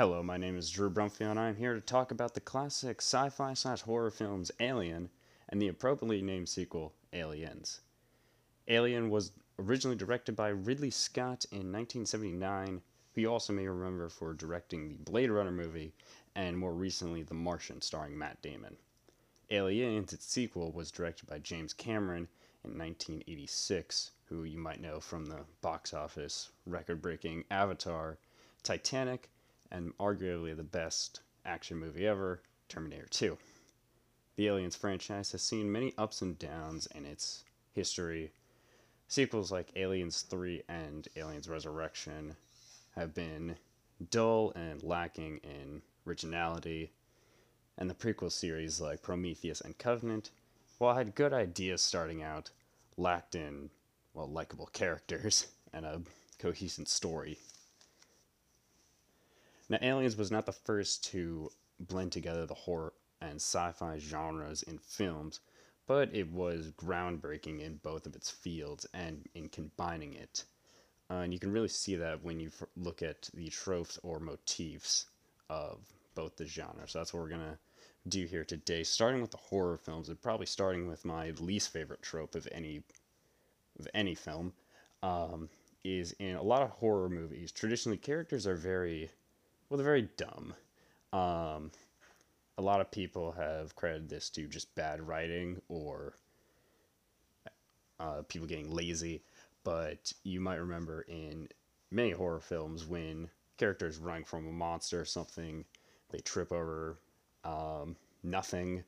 Hello, my name is Drew Brumfield, and I'm here to talk about the classic sci-fi slash horror films Alien and the appropriately named sequel Aliens. Alien was originally directed by Ridley Scott in 1979, who you also may remember for directing the Blade Runner movie and more recently The Martian starring Matt Damon. Aliens, its sequel, was directed by James Cameron in 1986, who you might know from the box office record breaking Avatar, Titanic, and arguably the best action movie ever, Terminator 2. The Aliens franchise has seen many ups and downs in its history. Sequels like Aliens 3 and Aliens Resurrection have been dull and lacking in originality, and the prequel series like Prometheus and Covenant, while had good ideas starting out, lacked in, well, likable characters and a cohesive story. Now, Aliens was not the first to blend together the horror and sci fi genres in films, but it was groundbreaking in both of its fields and in combining it. Uh, and you can really see that when you f- look at the tropes or motifs of both the genres. So that's what we're going to do here today, starting with the horror films, and probably starting with my least favorite trope of any of any film. Um, is in a lot of horror movies, traditionally characters are very well, they're very dumb. Um, a lot of people have credited this to just bad writing or uh, people getting lazy, but you might remember in many horror films when characters running from a monster or something, they trip over um, nothing,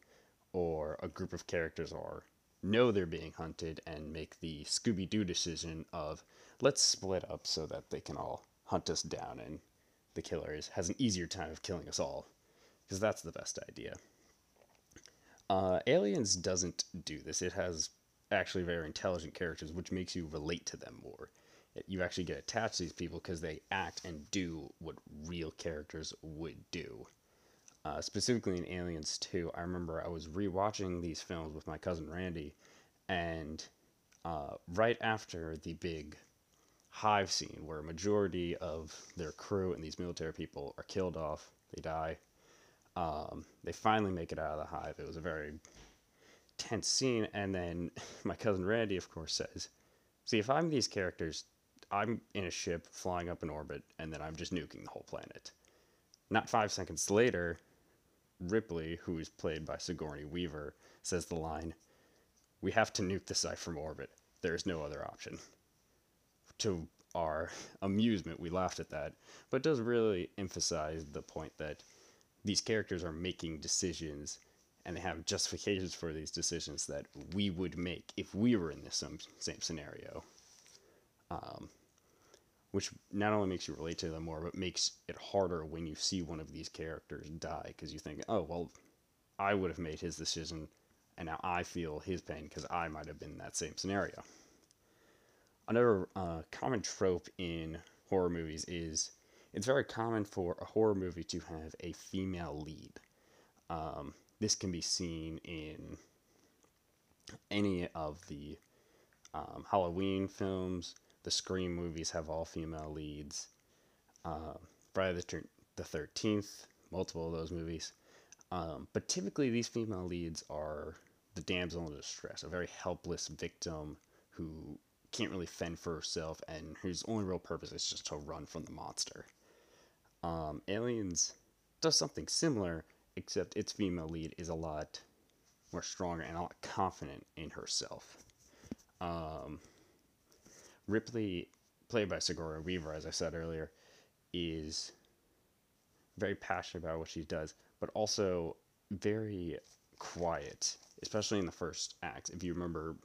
or a group of characters are know they're being hunted and make the Scooby Doo decision of let's split up so that they can all hunt us down and the killer is, has an easier time of killing us all, because that's the best idea. Uh, Aliens doesn't do this. It has actually very intelligent characters, which makes you relate to them more. You actually get attached to these people because they act and do what real characters would do. Uh, specifically in Aliens 2, I remember I was rewatching these films with my cousin Randy, and uh, right after the big hive scene where a majority of their crew and these military people are killed off, they die. Um, they finally make it out of the hive. It was a very tense scene, and then my cousin Randy, of course, says, "See, if I'm these characters, I'm in a ship flying up in orbit, and then I'm just nuking the whole planet." Not five seconds later, Ripley, who is played by Sigourney Weaver, says the line, "We have to nuke the site from orbit. There is no other option." To our amusement, we laughed at that, but does really emphasize the point that these characters are making decisions and they have justifications for these decisions that we would make if we were in this same, same scenario. Um, which not only makes you relate to them more, but makes it harder when you see one of these characters die because you think, oh, well, I would have made his decision and now I feel his pain because I might have been in that same scenario another uh, common trope in horror movies is it's very common for a horror movie to have a female lead. Um, this can be seen in any of the um, Halloween films. The Scream movies have all female leads. Uh, Friday the, the 13th, multiple of those movies. Um, but typically, these female leads are the damsel in distress, a very helpless victim who can't really fend for herself and whose only real purpose is just to run from the monster. Um, Aliens does something similar, except its female lead is a lot more stronger and a lot confident in herself. Um, Ripley, played by Sigourney Weaver, as I said earlier, is very passionate about what she does, but also very quiet, especially in the first act. If you remember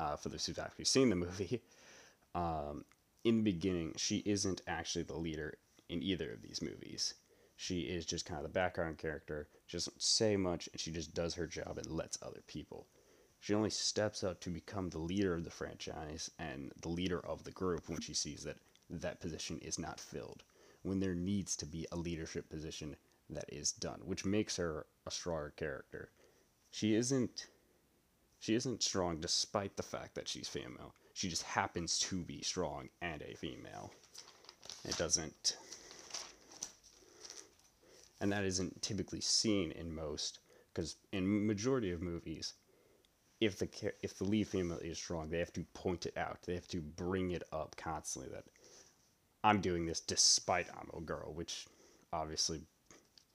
uh, for those who've actually seen the movie, um, in the beginning, she isn't actually the leader in either of these movies. She is just kind of the background character. She doesn't say much, and she just does her job and lets other people. She only steps up to become the leader of the franchise and the leader of the group when she sees that that position is not filled. When there needs to be a leadership position that is done, which makes her a stronger character. She isn't she isn't strong despite the fact that she's female. She just happens to be strong and a female. It doesn't. and that isn't typically seen in most because in majority of movies if the if the lead female is strong they have to point it out they have to bring it up constantly that i'm doing this despite i'm a girl which obviously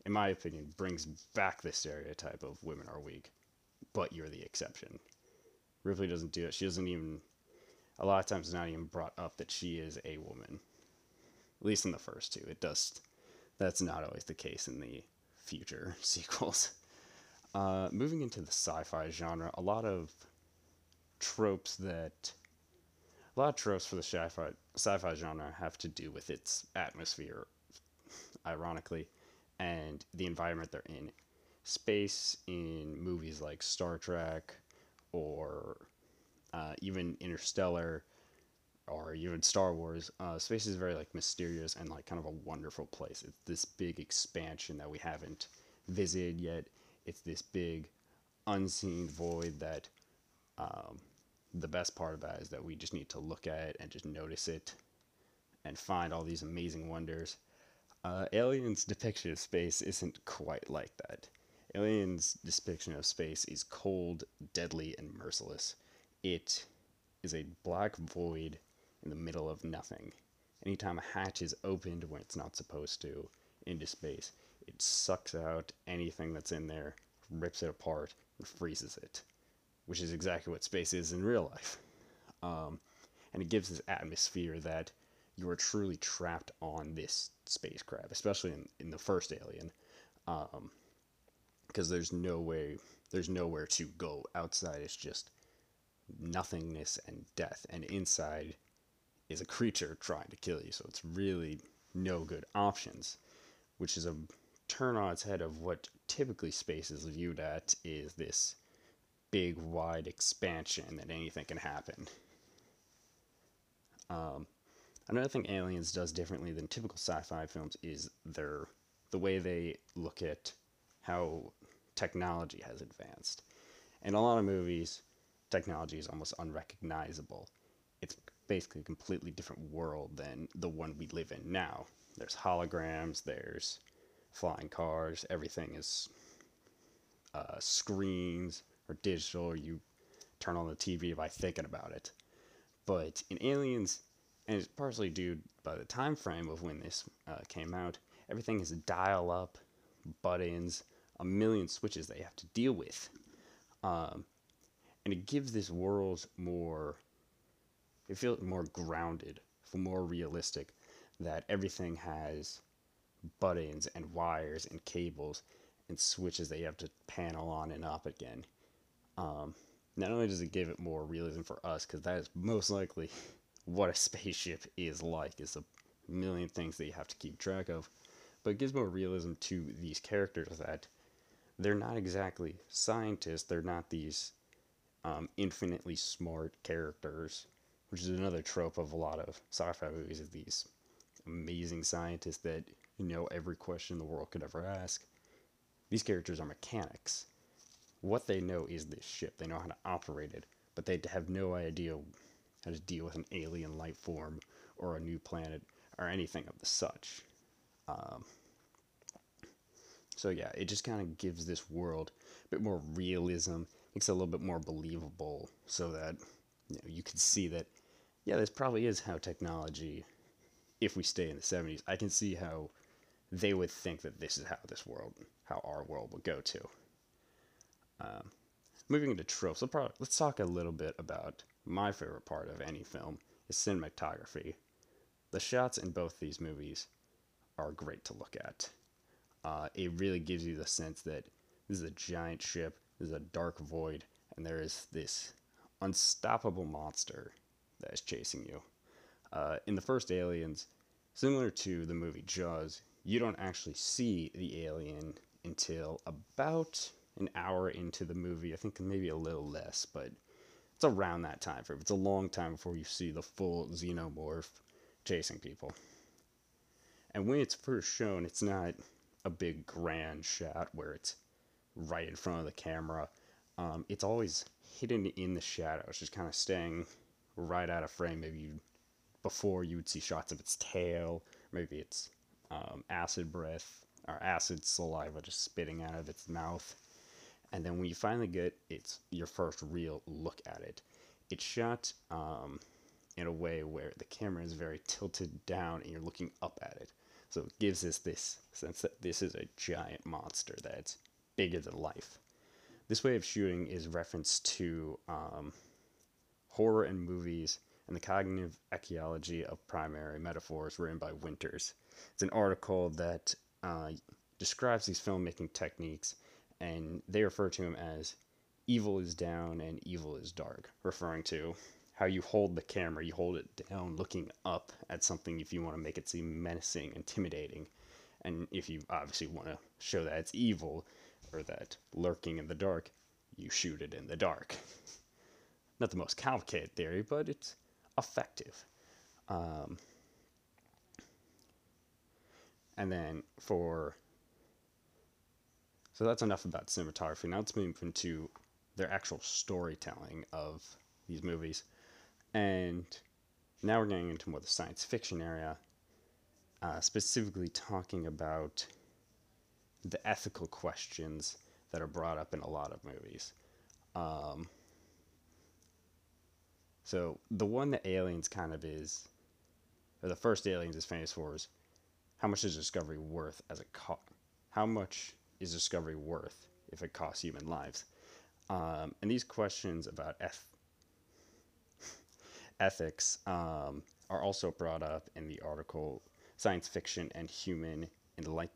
in my opinion brings back the stereotype of women are weak but you're the exception ripley doesn't do it she doesn't even a lot of times it's not even brought up that she is a woman at least in the first two it does that's not always the case in the future sequels. Uh, moving into the sci-fi genre, a lot of tropes that a lot of tropes for the sci-fi sci-fi genre have to do with its atmosphere, ironically, and the environment they're in. Space in movies like Star Trek or uh, even Interstellar or even Star Wars, uh, space is very like mysterious and like kind of a wonderful place. It's this big expansion that we haven't visited yet. It's this big unseen void that um, the best part about is that we just need to look at it and just notice it and find all these amazing wonders. Uh, Alien's depiction of space isn't quite like that. Alien's depiction of space is cold, deadly, and merciless. It is a black void in the middle of nothing. Anytime a hatch is opened when it's not supposed to into space, it sucks out anything that's in there, rips it apart, and freezes it, which is exactly what space is in real life. Um, and it gives this atmosphere that you are truly trapped on this spacecraft, especially in, in the first Alien, because there's no way, there's nowhere to go outside. It's just nothingness and death, and inside is a creature trying to kill you. So it's really no good options, which is a turn on its head of what typically space is viewed at is this big wide expansion that anything can happen. Um, another thing Aliens does differently than typical sci-fi films is their the way they look at how technology has advanced. In a lot of movies, technology is almost unrecognizable. It's basically a completely different world than the one we live in now. There's holograms, there's flying cars, everything is uh, screens or digital, you turn on the TV by thinking about it. But in Aliens, and it's partially due by the time frame of when this uh, came out, everything is dial up, buttons, a million switches they have to deal with. Um, and it gives this world more it feels more grounded, more realistic. That everything has buttons and wires and cables and switches that you have to panel on and up again. Um, not only does it give it more realism for us, because that is most likely what a spaceship is like, is a million things that you have to keep track of, but it gives more realism to these characters that they're not exactly scientists, they're not these um, infinitely smart characters which is another trope of a lot of sci-fi movies is these amazing scientists that know every question the world could ever ask. These characters are mechanics. What they know is this ship. They know how to operate it, but they have no idea how to deal with an alien life form or a new planet or anything of the such. Um, so yeah, it just kind of gives this world a bit more realism, makes it a little bit more believable, so that you know you can see that yeah, this probably is how technology, if we stay in the 70s, I can see how they would think that this is how this world, how our world would go to. Um, moving into tropes, let's talk a little bit about my favorite part of any film is cinematography. The shots in both these movies are great to look at. Uh, it really gives you the sense that this is a giant ship, this is a dark void, and there is this unstoppable monster that is chasing you. Uh, in the first Aliens, similar to the movie Jaws, you don't actually see the alien until about an hour into the movie. I think maybe a little less, but it's around that time frame. It's a long time before you see the full xenomorph chasing people. And when it's first shown, it's not a big grand shot where it's right in front of the camera. Um, it's always hidden in the shadows, just kind of staying right out of frame. Maybe you, before you would see shots of its tail, maybe its um, acid breath or acid saliva just spitting out of its mouth. And then when you finally get its your first real look at it, it's shot um, in a way where the camera is very tilted down and you're looking up at it. So it gives us this sense that this is a giant monster that's bigger than life. This way of shooting is reference to um, horror and movies and the cognitive ecology of primary metaphors written by Winters. It's an article that uh, describes these filmmaking techniques, and they refer to them as evil is down and evil is dark, referring to how you hold the camera. You hold it down, looking up at something if you want to make it seem menacing, intimidating. And if you obviously want to show that it's evil or that lurking in the dark, you shoot it in the dark. Not the most complicated theory, but it's effective. Um, and then for. So that's enough about cinematography. Now let's move into their actual storytelling of these movies. And now we're getting into more the science fiction area, uh, specifically talking about the ethical questions that are brought up in a lot of movies. Um, so the one that Aliens kind of is, or the first Aliens is famous for is how much is Discovery worth as a co- how much is Discovery worth if it costs human lives? Um, and these questions about eth- ethics um, are also brought up in the article Science Fiction and Human Enlightenment.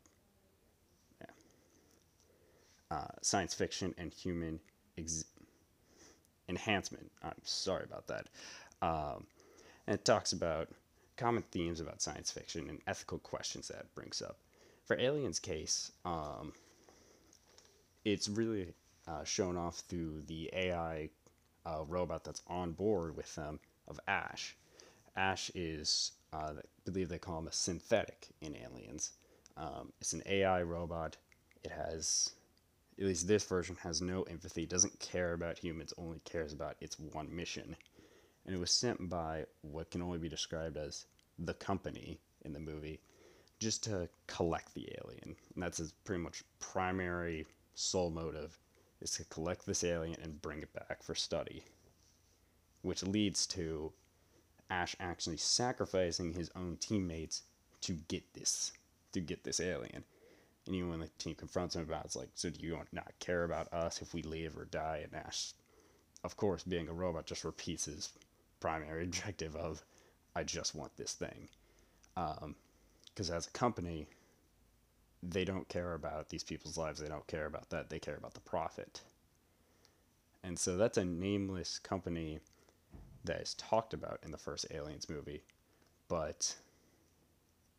Uh, science fiction and human ex- enhancement. I'm sorry about that. Um, and it talks about common themes about science fiction and ethical questions that it brings up. For Alien's case, um, it's really uh, shown off through the AI uh, robot that's on board with them of Ash. Ash is, uh, I believe they call him a synthetic in Aliens. Um, it's an AI robot. It has, at least this version, has no empathy, doesn't care about humans, only cares about its one mission. And it was sent by what can only be described as the company in the movie just to collect the alien. And that's his pretty much primary sole motive is to collect this alien and bring it back for study which leads to Ash actually sacrificing his own teammates to get this to get this alien. And even when the team confronts him about it, it's like, so do you not care about us if we live or die? And Ash, of course, being a robot, just repeats his primary objective of, I just want this thing. Because um, as a company, they don't care about these people's lives. They don't care about that. They care about the profit. And so that's a nameless company that is talked about in the first Aliens movie, but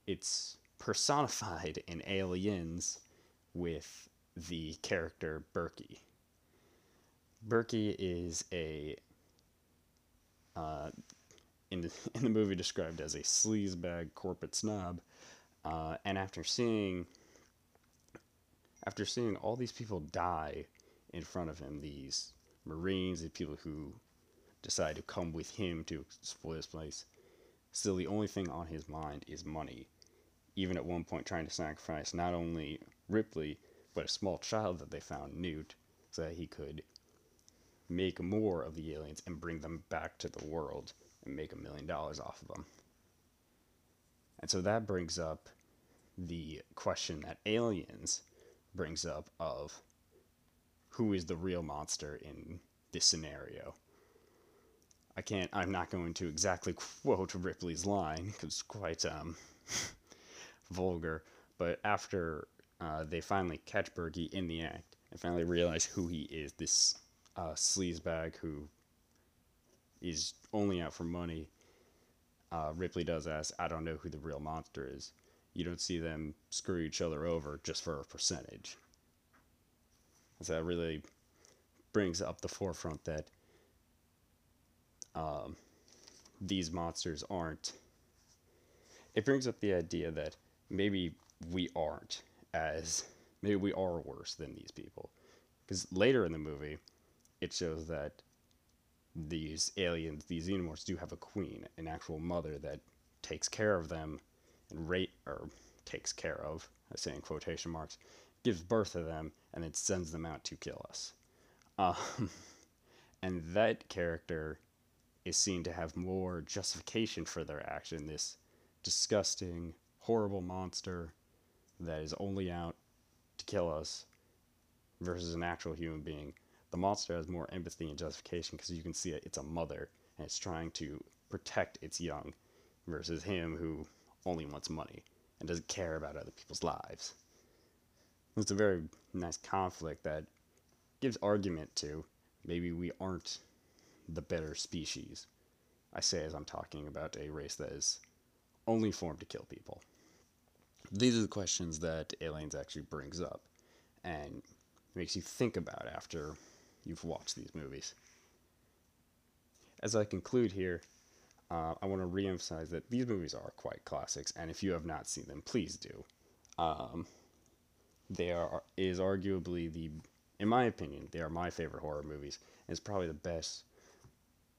it's personified in Aliens with the character Burke. Burke is a uh, in the in the movie described as a sleazebag corporate snob, uh, and after seeing after seeing all these people die in front of him, these Marines, the people who decide to come with him to explore this place. Still, the only thing on his mind is money. Even at one point, trying to sacrifice not only Ripley, but a small child that they found, Newt, so that he could make more of the aliens and bring them back to the world and make a million dollars off of them. And so that brings up the question that Aliens brings up of who is the real monster in this scenario. I can't. I'm not going to exactly quote Ripley's line because it's quite um, vulgar. But after uh, they finally catch Burke in the act and finally realize who he is, this uh, sleazebag who is only out for money. Uh, Ripley does ask, "I don't know who the real monster is." You don't see them screw each other over just for a percentage. So that really brings up the forefront that um, these monsters aren't. It brings up the idea that maybe we aren't as maybe we are worse than these people, because later in the movie, it shows that these aliens, these xenomorphs, do have a queen, an actual mother that takes care of them and rate or takes care of, I say in quotation marks, gives birth to them, and then sends them out to kill us. Um, and that character is seen to have more justification for their action. This disgusting, horrible monster that is only out to kill us versus an actual human being. The monster has more empathy and justification because you can see it, it's a mother and it's trying to protect its young versus him who only wants money and doesn't care about other people's lives. It's a very nice conflict that gives argument to maybe we aren't the better species. I say as I'm talking about a race that is only formed to kill people. These are the questions that Aliens actually brings up and makes you think about after you've watched these movies. As I conclude here, uh, I want to reemphasize that these movies are quite classics, and if you have not seen them, please do. Um, they are is arguably the, in my opinion, they are my favorite horror movies, and it's probably the best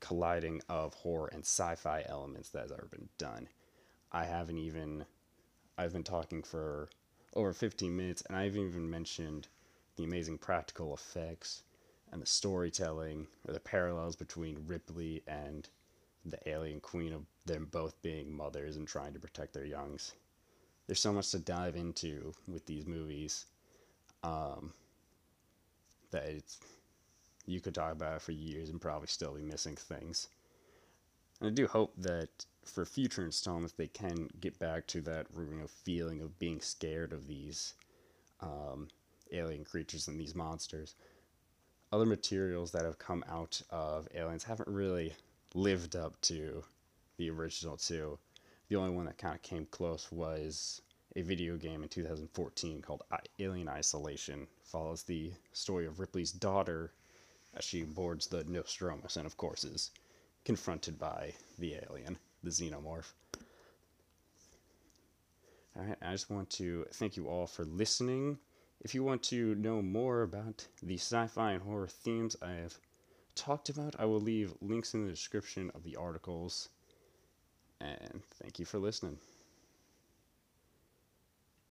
colliding of horror and sci-fi elements that has ever been done. I haven't even, I've been talking for over 15 minutes, and I haven't even mentioned the amazing practical effects and the storytelling, or the parallels between Ripley and the alien queen of them both being mothers and trying to protect their youngs. There's so much to dive into with these movies um, that it's you could talk about it for years and probably still be missing things. And I do hope that for future installments they can get back to that you know, feeling of being scared of these um, alien creatures and these monsters. Other materials that have come out of Aliens haven't really lived up to the original two. The only one that kind of came close was a video game in 2014 called Alien Isolation. Follows the story of Ripley's daughter as she boards the Nostromo and, of course, is confronted by the alien, the xenomorph. All right, I just want to thank you all for listening. If you want to know more about the sci fi and horror themes I have talked about, I will leave links in the description of the articles. And thank you for listening.